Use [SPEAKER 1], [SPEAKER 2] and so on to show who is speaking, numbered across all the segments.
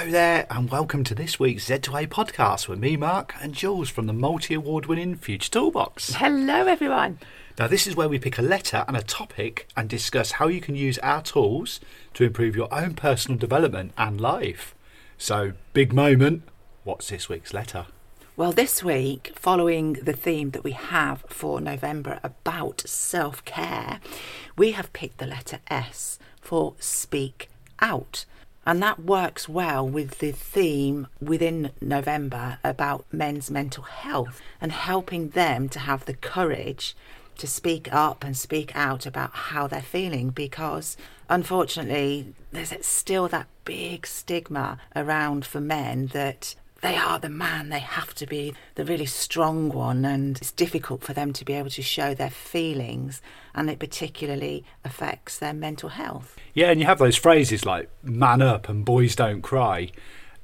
[SPEAKER 1] Hello there, and welcome to this week's Z2A podcast with me, Mark, and Jules from the multi award winning Future Toolbox.
[SPEAKER 2] Hello, everyone.
[SPEAKER 1] Now, this is where we pick a letter and a topic and discuss how you can use our tools to improve your own personal development and life. So, big moment. What's this week's letter?
[SPEAKER 2] Well, this week, following the theme that we have for November about self care, we have picked the letter S for speak out. And that works well with the theme within November about men's mental health and helping them to have the courage to speak up and speak out about how they're feeling because unfortunately there's still that big stigma around for men that they are the man, they have to be the really strong one, and it's difficult for them to be able to show their feelings, and it particularly affects their mental health.
[SPEAKER 1] Yeah, and you have those phrases like man up and boys don't cry.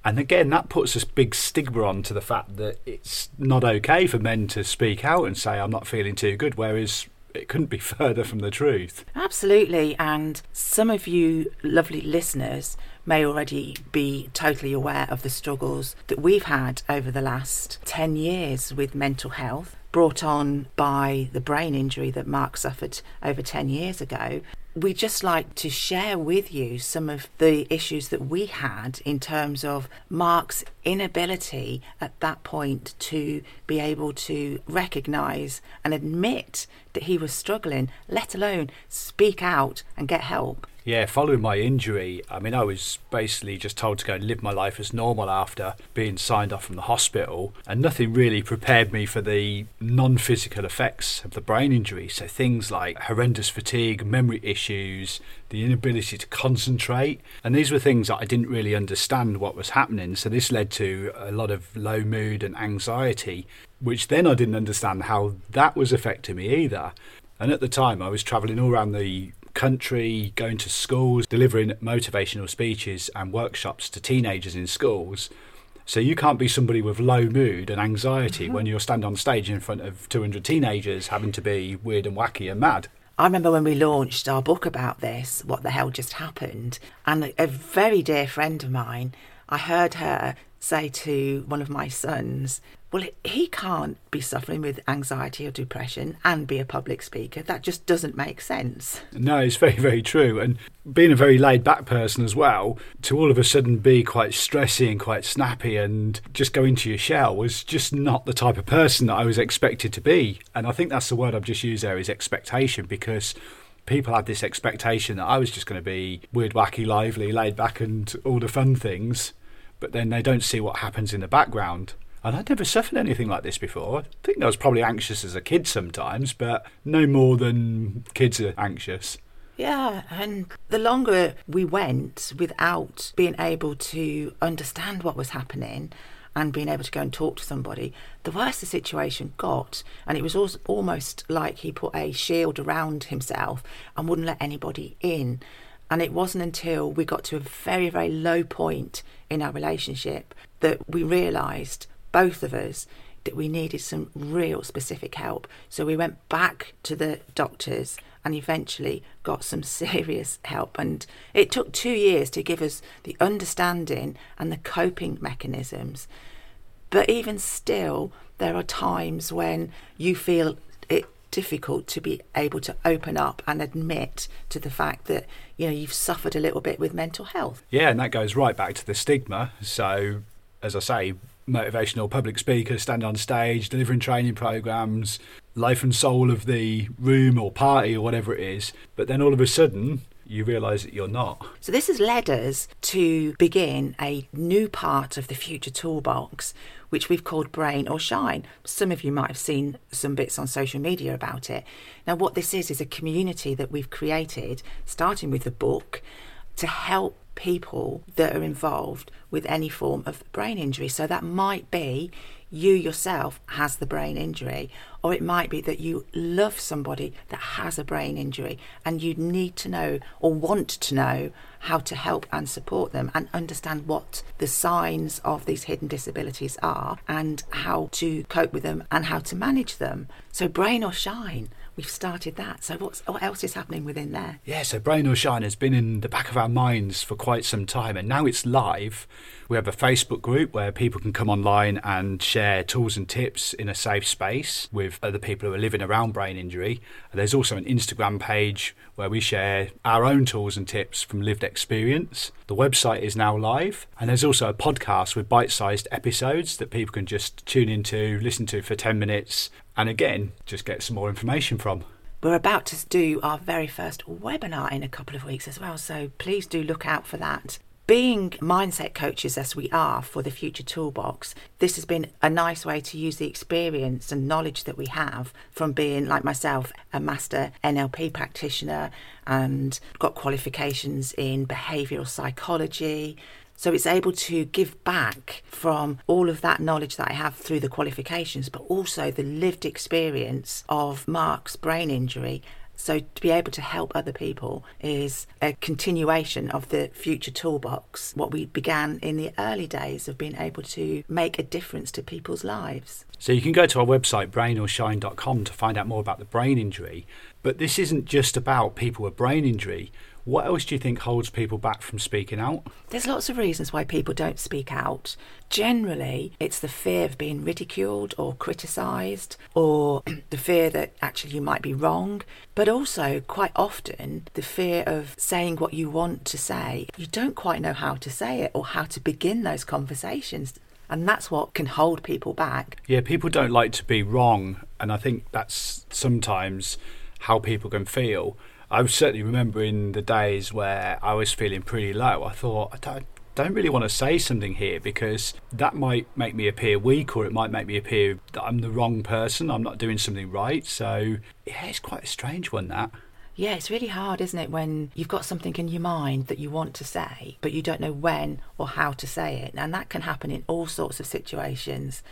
[SPEAKER 1] And again, that puts this big stigma on to the fact that it's not okay for men to speak out and say, I'm not feeling too good, whereas it couldn't be further from the truth.
[SPEAKER 2] Absolutely. And some of you lovely listeners may already be totally aware of the struggles that we've had over the last 10 years with mental health, brought on by the brain injury that Mark suffered over 10 years ago. We just like to share with you some of the issues that we had in terms of Mark's inability at that point to be able to recognize and admit that he was struggling, let alone speak out and get help.
[SPEAKER 1] Yeah, following my injury, I mean, I was basically just told to go and live my life as normal after being signed off from the hospital, and nothing really prepared me for the non physical effects of the brain injury. So, things like horrendous fatigue, memory issues, the inability to concentrate, and these were things that I didn't really understand what was happening. So, this led to a lot of low mood and anxiety, which then I didn't understand how that was affecting me either. And at the time, I was travelling all around the country, going to schools, delivering motivational speeches and workshops to teenagers in schools. So you can't be somebody with low mood and anxiety mm-hmm. when you're standing on stage in front of 200 teenagers having to be weird and wacky and mad.
[SPEAKER 2] I remember when we launched our book about this, What the Hell Just Happened, and a very dear friend of mine, I heard her say to one of my sons, well, he can't be suffering with anxiety or depression and be a public speaker. That just doesn't make sense.
[SPEAKER 1] No, it's very, very true. And being a very laid back person as well, to all of a sudden be quite stressy and quite snappy and just go into your shell was just not the type of person that I was expected to be. And I think that's the word I've just used there is expectation because people had this expectation that I was just going to be weird, wacky, lively, laid back, and all the fun things. But then they don't see what happens in the background. And I'd never suffered anything like this before. I think I was probably anxious as a kid sometimes, but no more than kids are anxious.
[SPEAKER 2] Yeah, and the longer we went without being able to understand what was happening and being able to go and talk to somebody, the worse the situation got. And it was almost like he put a shield around himself and wouldn't let anybody in. And it wasn't until we got to a very, very low point in our relationship that we realised both of us that we needed some real specific help. So we went back to the doctors and eventually got some serious help. And it took two years to give us the understanding and the coping mechanisms. But even still, there are times when you feel it difficult to be able to open up and admit to the fact that you know you've suffered a little bit with mental health.
[SPEAKER 1] Yeah, and that goes right back to the stigma. So as I say, motivational public speaker, stand on stage, delivering training programs, life and soul of the room or party or whatever it is. But then all of a sudden, you realise that you're not.
[SPEAKER 2] So, this has led us to begin a new part of the future toolbox, which we've called Brain or Shine. Some of you might have seen some bits on social media about it. Now, what this is, is a community that we've created, starting with the book, to help people that are involved with any form of brain injury. So that might be you yourself has the brain injury, or it might be that you love somebody that has a brain injury and you need to know or want to know how to help and support them and understand what the signs of these hidden disabilities are and how to cope with them and how to manage them. So, brain or shine we've started that. So what's what else is happening within there?
[SPEAKER 1] Yeah, so Brain or Shine has been in the back of our minds for quite some time, and now it's live. We have a Facebook group where people can come online and share tools and tips in a safe space with other people who are living around brain injury. And there's also an Instagram page where we share our own tools and tips from lived experience. The website is now live, and there's also a podcast with bite sized episodes that people can just tune into, listen to for 10 minutes, and again, just get some more information from.
[SPEAKER 2] We're about to do our very first webinar in a couple of weeks as well, so please do look out for that. Being mindset coaches as we are for the Future Toolbox, this has been a nice way to use the experience and knowledge that we have from being, like myself, a master NLP practitioner and got qualifications in behavioural psychology, so it's able to give back from all of that knowledge that I have through the qualifications, but also the lived experience of Mark's brain injury. So to be able to help other people is a continuation of the future toolbox, what we began in the early days of being able to make a difference to people's lives.
[SPEAKER 1] So you can go to our website brainorshine.com to find out more about the brain injury, but this isn't just about people with brain injury. What else do you think holds people back from speaking out?
[SPEAKER 2] There's lots of reasons why people don't speak out. Generally, it's the fear of being ridiculed or criticised, or the fear that actually you might be wrong, but also quite often the fear of saying what you want to say. You don't quite know how to say it or how to begin those conversations. And that's what can hold people back.
[SPEAKER 1] Yeah, people don't like to be wrong. And I think that's sometimes how people can feel. I was certainly remembering the days where I was feeling pretty low, I thought, I don't, don't really want to say something here because that might make me appear weak or it might make me appear that I'm the wrong person, I'm not doing something right. So, yeah, it's quite a strange one, that.
[SPEAKER 2] Yeah, it's really hard, isn't it, when you've got something in your mind that you want to say, but you don't know when or how to say it. And that can happen in all sorts of situations.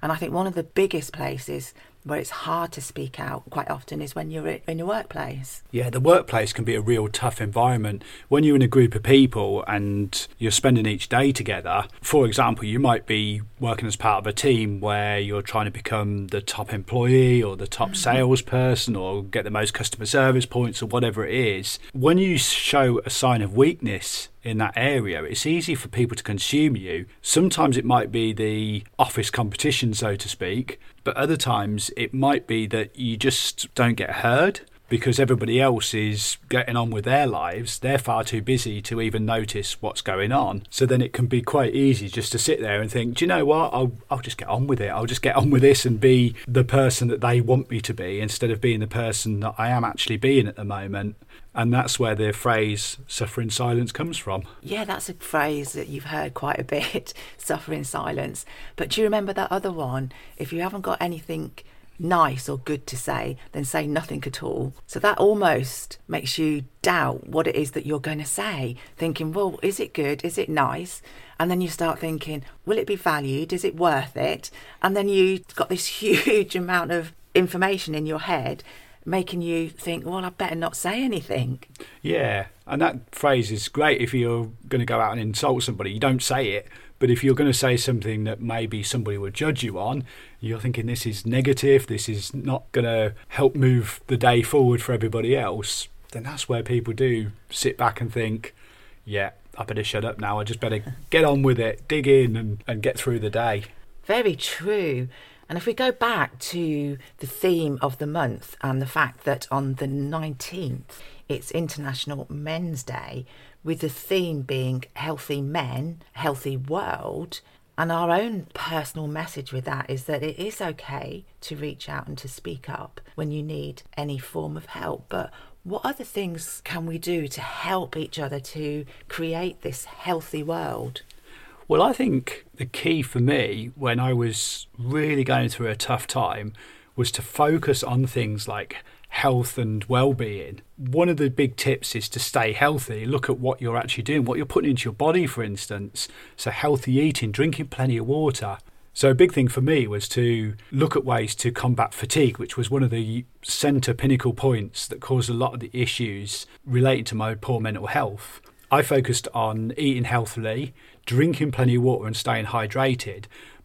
[SPEAKER 2] And I think one of the biggest places where it's hard to speak out quite often is when you're in your workplace.
[SPEAKER 1] Yeah, the workplace can be a real tough environment. When you're in a group of people and you're spending each day together, for example, you might be working as part of a team where you're trying to become the top employee or the top mm-hmm. salesperson or get the most customer service points or whatever it is. When you show a sign of weakness, in that area, it's easy for people to consume you. Sometimes it might be the office competition, so to speak, but other times it might be that you just don't get heard because everybody else is getting on with their lives. They're far too busy to even notice what's going on. So then it can be quite easy just to sit there and think, do you know what? I'll, I'll just get on with it. I'll just get on with this and be the person that they want me to be instead of being the person that I am actually being at the moment. And that's where the phrase suffer in silence comes from.
[SPEAKER 2] Yeah, that's a phrase that you've heard quite a bit suffer in silence. But do you remember that other one? If you haven't got anything nice or good to say, then say nothing at all. So that almost makes you doubt what it is that you're going to say, thinking, well, is it good? Is it nice? And then you start thinking, will it be valued? Is it worth it? And then you've got this huge amount of information in your head making you think, well, I better not say anything.
[SPEAKER 1] Yeah, and that phrase is great if you're going to go out and insult somebody. You don't say it, but if you're going to say something that maybe somebody would judge you on, you're thinking this is negative, this is not going to help move the day forward for everybody else, then that's where people do sit back and think, yeah, I better shut up now. I just better get on with it, dig in, and, and get through the day.
[SPEAKER 2] Very true. And if we go back to the theme of the month and the fact that on the 19th it's International Men's Day, with the theme being healthy men, healthy world, and our own personal message with that is that it is okay to reach out and to speak up when you need any form of help. But what other things can we do to help each other to create this healthy world?
[SPEAKER 1] Well, I think the key for me when I was really going through a tough time was to focus on things like health and well-being. One of the big tips is to stay healthy. Look at what you're actually doing what you're putting into your body for instance. So healthy eating drinking plenty of water. So a big thing for me was to look at ways to combat fatigue, which was one of the centre pinnacle points that caused a lot of the issues relating to my poor mental health. I focused on eating healthily, drinking plenty of water and staying hydrated,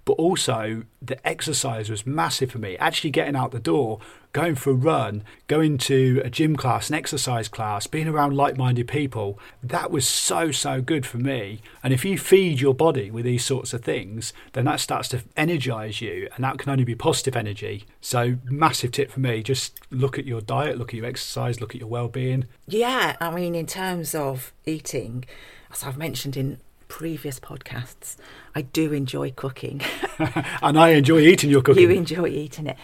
[SPEAKER 1] but also the exercise was massive for me. Actually getting out the door, going for a run, going to a gym class, an exercise class, being around like minded people, that was so, so good for me. And if you feed your body with these sorts of things, then that starts to energize you, and that can only be positive energy. So, massive tip for me just look at your diet, look at your exercise, look at your well being.
[SPEAKER 2] Yeah, I mean, in terms of eating, as I've mentioned in previous podcasts, I do enjoy cooking.
[SPEAKER 1] and I enjoy eating your cooking.
[SPEAKER 2] You enjoy eating it.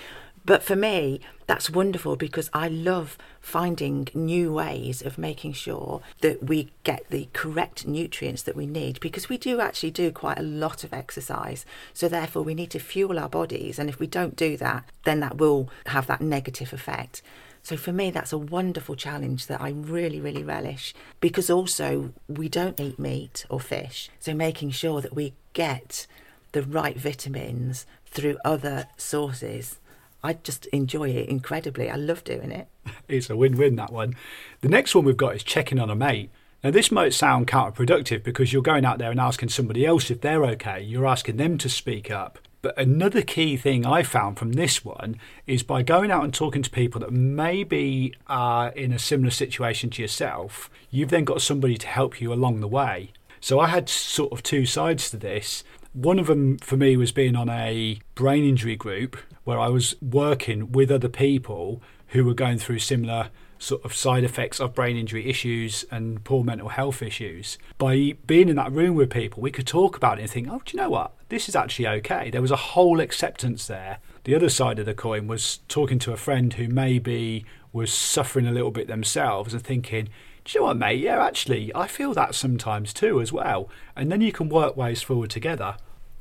[SPEAKER 2] But for me, that's wonderful because I love finding new ways of making sure that we get the correct nutrients that we need because we do actually do quite a lot of exercise. So, therefore, we need to fuel our bodies. And if we don't do that, then that will have that negative effect. So for me, that's a wonderful challenge that I really, really relish because also we don't eat meat or fish. So making sure that we get the right vitamins through other sources. I just enjoy it incredibly. I love doing it.
[SPEAKER 1] It's a win win, that one. The next one we've got is checking on a mate. Now, this might sound counterproductive because you're going out there and asking somebody else if they're okay. You're asking them to speak up. But another key thing I found from this one is by going out and talking to people that maybe are in a similar situation to yourself, you've then got somebody to help you along the way. So I had sort of two sides to this. One of them for me was being on a brain injury group where I was working with other people who were going through similar sort of side effects of brain injury issues and poor mental health issues. By being in that room with people, we could talk about it and think, oh, do you know what? This is actually okay. There was a whole acceptance there. The other side of the coin was talking to a friend who maybe was suffering a little bit themselves and thinking, do you know what, mate? Yeah, actually, I feel that sometimes too, as well. And then you can work ways forward together.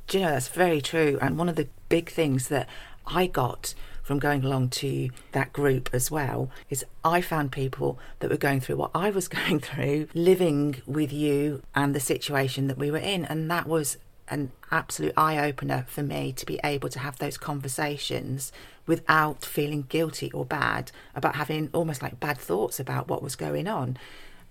[SPEAKER 2] Do you know, that's very true. And one of the big things that I got from going along to that group as well is I found people that were going through what I was going through, living with you and the situation that we were in. And that was an absolute eye opener for me to be able to have those conversations without feeling guilty or bad about having almost like bad thoughts about what was going on.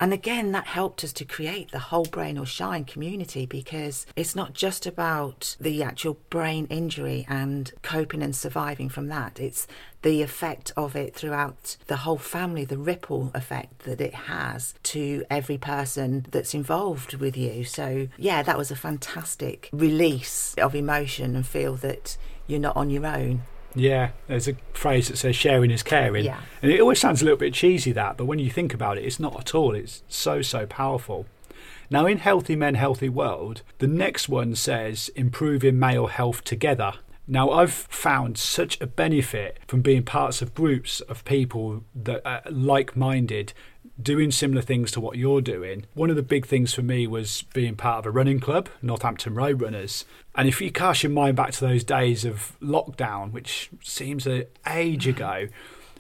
[SPEAKER 2] And again, that helped us to create the whole Brain or Shine community because it's not just about the actual brain injury and coping and surviving from that. It's the effect of it throughout the whole family, the ripple effect that it has to every person that's involved with you. So, yeah, that was a fantastic release of emotion and feel that you're not on your own.
[SPEAKER 1] Yeah, there's a phrase that says sharing is caring.
[SPEAKER 2] Yeah.
[SPEAKER 1] And it always sounds a little bit cheesy, that, but when you think about it, it's not at all. It's so, so powerful. Now, in Healthy Men, Healthy World, the next one says improving male health together. Now, I've found such a benefit from being parts of groups of people that are like minded doing similar things to what you're doing. One of the big things for me was being part of a running club, Northampton Road Runners. And if you cast your mind back to those days of lockdown, which seems an age ago,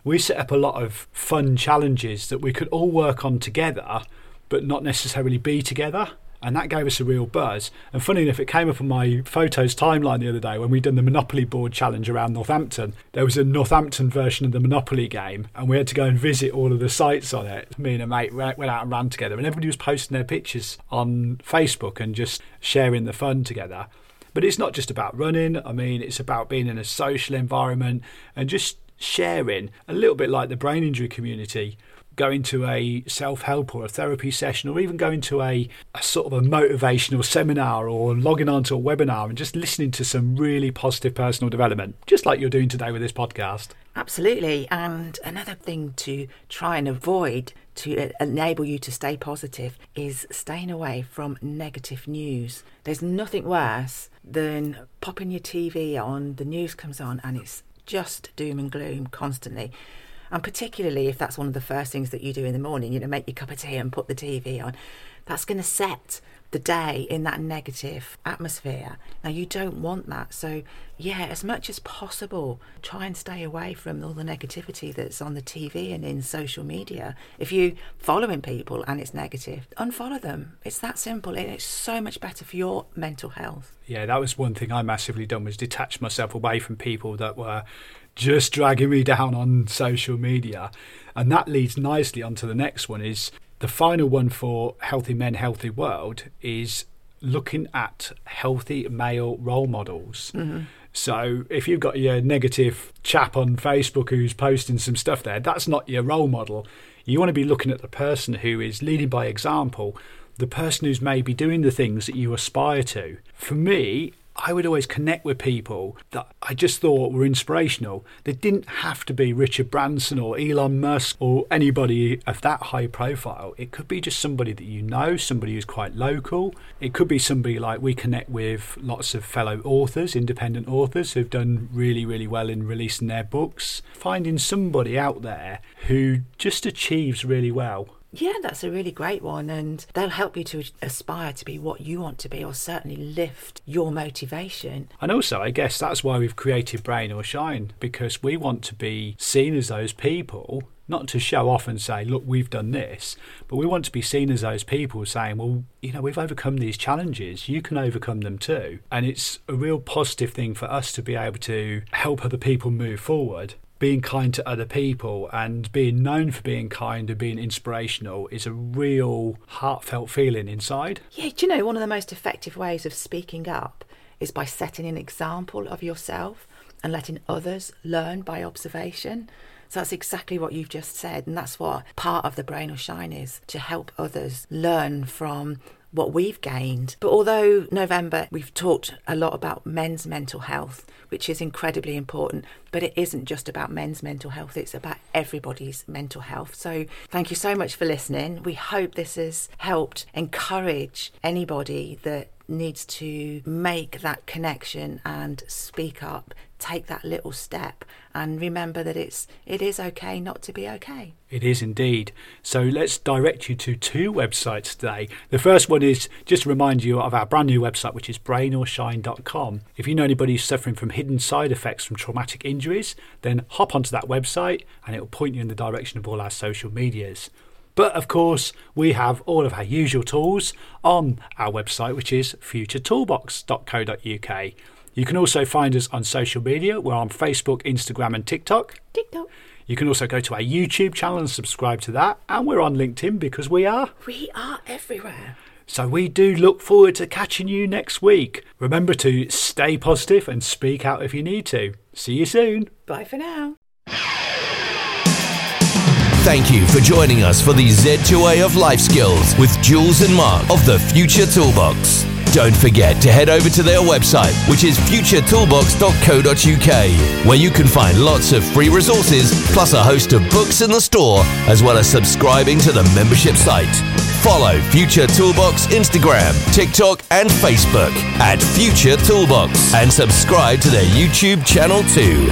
[SPEAKER 1] we set up a lot of fun challenges that we could all work on together, but not necessarily be together and that gave us a real buzz. And funny enough, it came up on my photos timeline the other day when we'd done the Monopoly board challenge around Northampton. There was a Northampton version of the Monopoly game, and we had to go and visit all of the sites on it. Me and a mate went out and ran together, and everybody was posting their pictures on Facebook and just sharing the fun together. But it's not just about running. I mean, it's about being in a social environment and just sharing a little bit like the brain injury community going to a self help or a therapy session, or even going to a, a, sort of a motivational seminar or logging onto a webinar and just listening to some really positive personal development, just like you're doing today with this podcast.
[SPEAKER 2] Absolutely. And another thing to try and avoid to uh, enable you to stay positive is staying away from negative news. There's nothing worse than popping your TV on, the news comes on, and it's just doom and gloom constantly. And particularly if that's one of the first things that you do in the morning, you know, make your cup of tea and put the TV on, that's going to set the day in that negative atmosphere. Now, you don't want that. So, yeah, as much as possible, try and stay away from all the negativity that's on the TV and in social media. If you're following people and it's negative, unfollow them. It's that simple. And it's so much better for your mental health.
[SPEAKER 1] Yeah, that was one thing I massively done was detach myself away from people that were just dragging me down on social media. And that leads nicely onto the next one is the final one for Healthy Men, Healthy World is looking at healthy male role models. Mm-hmm. So if you've got your negative chap on Facebook who's posting some stuff there, that's not your role model. You want to be looking at the person who is leading by example, the person who's maybe doing the things that you aspire to. For me, I would always connect with people that I just thought were inspirational. They didn't have to be Richard Branson or Elon Musk or anybody of that high profile. It could be just somebody that you know, somebody who's quite local. It could be somebody like we connect with lots of fellow authors, independent authors who've done really, really well in releasing their books. Finding somebody out there who just achieves really well
[SPEAKER 2] yeah, that's a really great one. And they'll help you to aspire to be what you want to be, or certainly lift your motivation.
[SPEAKER 1] And also, I guess that's why we've created Brain or Shine, because we want to be seen as those people. Not to show off and say, look, we've done this, but we want to be seen as those people saying, well, you know, we've overcome these challenges. You can overcome them too. And it's a real positive thing for us to be able to help other people move forward being kind to other people and being known for being kind and being inspirational is a real heartfelt feeling inside.
[SPEAKER 2] Yeah, do you know one of the most effective ways of speaking up is by setting an example of yourself and letting others learn by observation. So that's exactly what you've just said, and that's what part of the brain or shine is to help others learn from what we've gained. But although November, we've talked a lot about men's mental health, which is incredibly important, but it isn't just about men's mental health, it's about everybody's mental health. So thank you so much for listening. We hope this has helped encourage anybody that needs to make that connection and speak up take that little step and remember that it's it is okay not to be okay.
[SPEAKER 1] It is indeed. So let's direct you to two websites today. The first one is just to remind you of our brand new website which is brainorshine.com if you know anybody who's suffering from hidden side effects from traumatic injuries then hop onto that website and it will point you in the direction of all our social medias but of course, we have all of our usual tools on our website, which is futuretoolbox.co.uk. You can also find us on social media. We're on Facebook, Instagram, and TikTok.
[SPEAKER 2] TikTok.
[SPEAKER 1] You can also go to our YouTube channel and subscribe to that. And we're on LinkedIn because we are.
[SPEAKER 2] We are everywhere.
[SPEAKER 1] So we do look forward to catching you next week. Remember to stay positive and speak out if you need to. See you soon.
[SPEAKER 2] Bye for now.
[SPEAKER 3] Thank you for joining us for the Z2A of Life Skills with Jules and Mark of the Future Toolbox. Don't forget to head over to their website, which is futuretoolbox.co.uk, where you can find lots of free resources, plus a host of books in the store, as well as subscribing to the membership site. Follow Future Toolbox Instagram, TikTok, and Facebook at Future Toolbox, and subscribe to their YouTube channel too.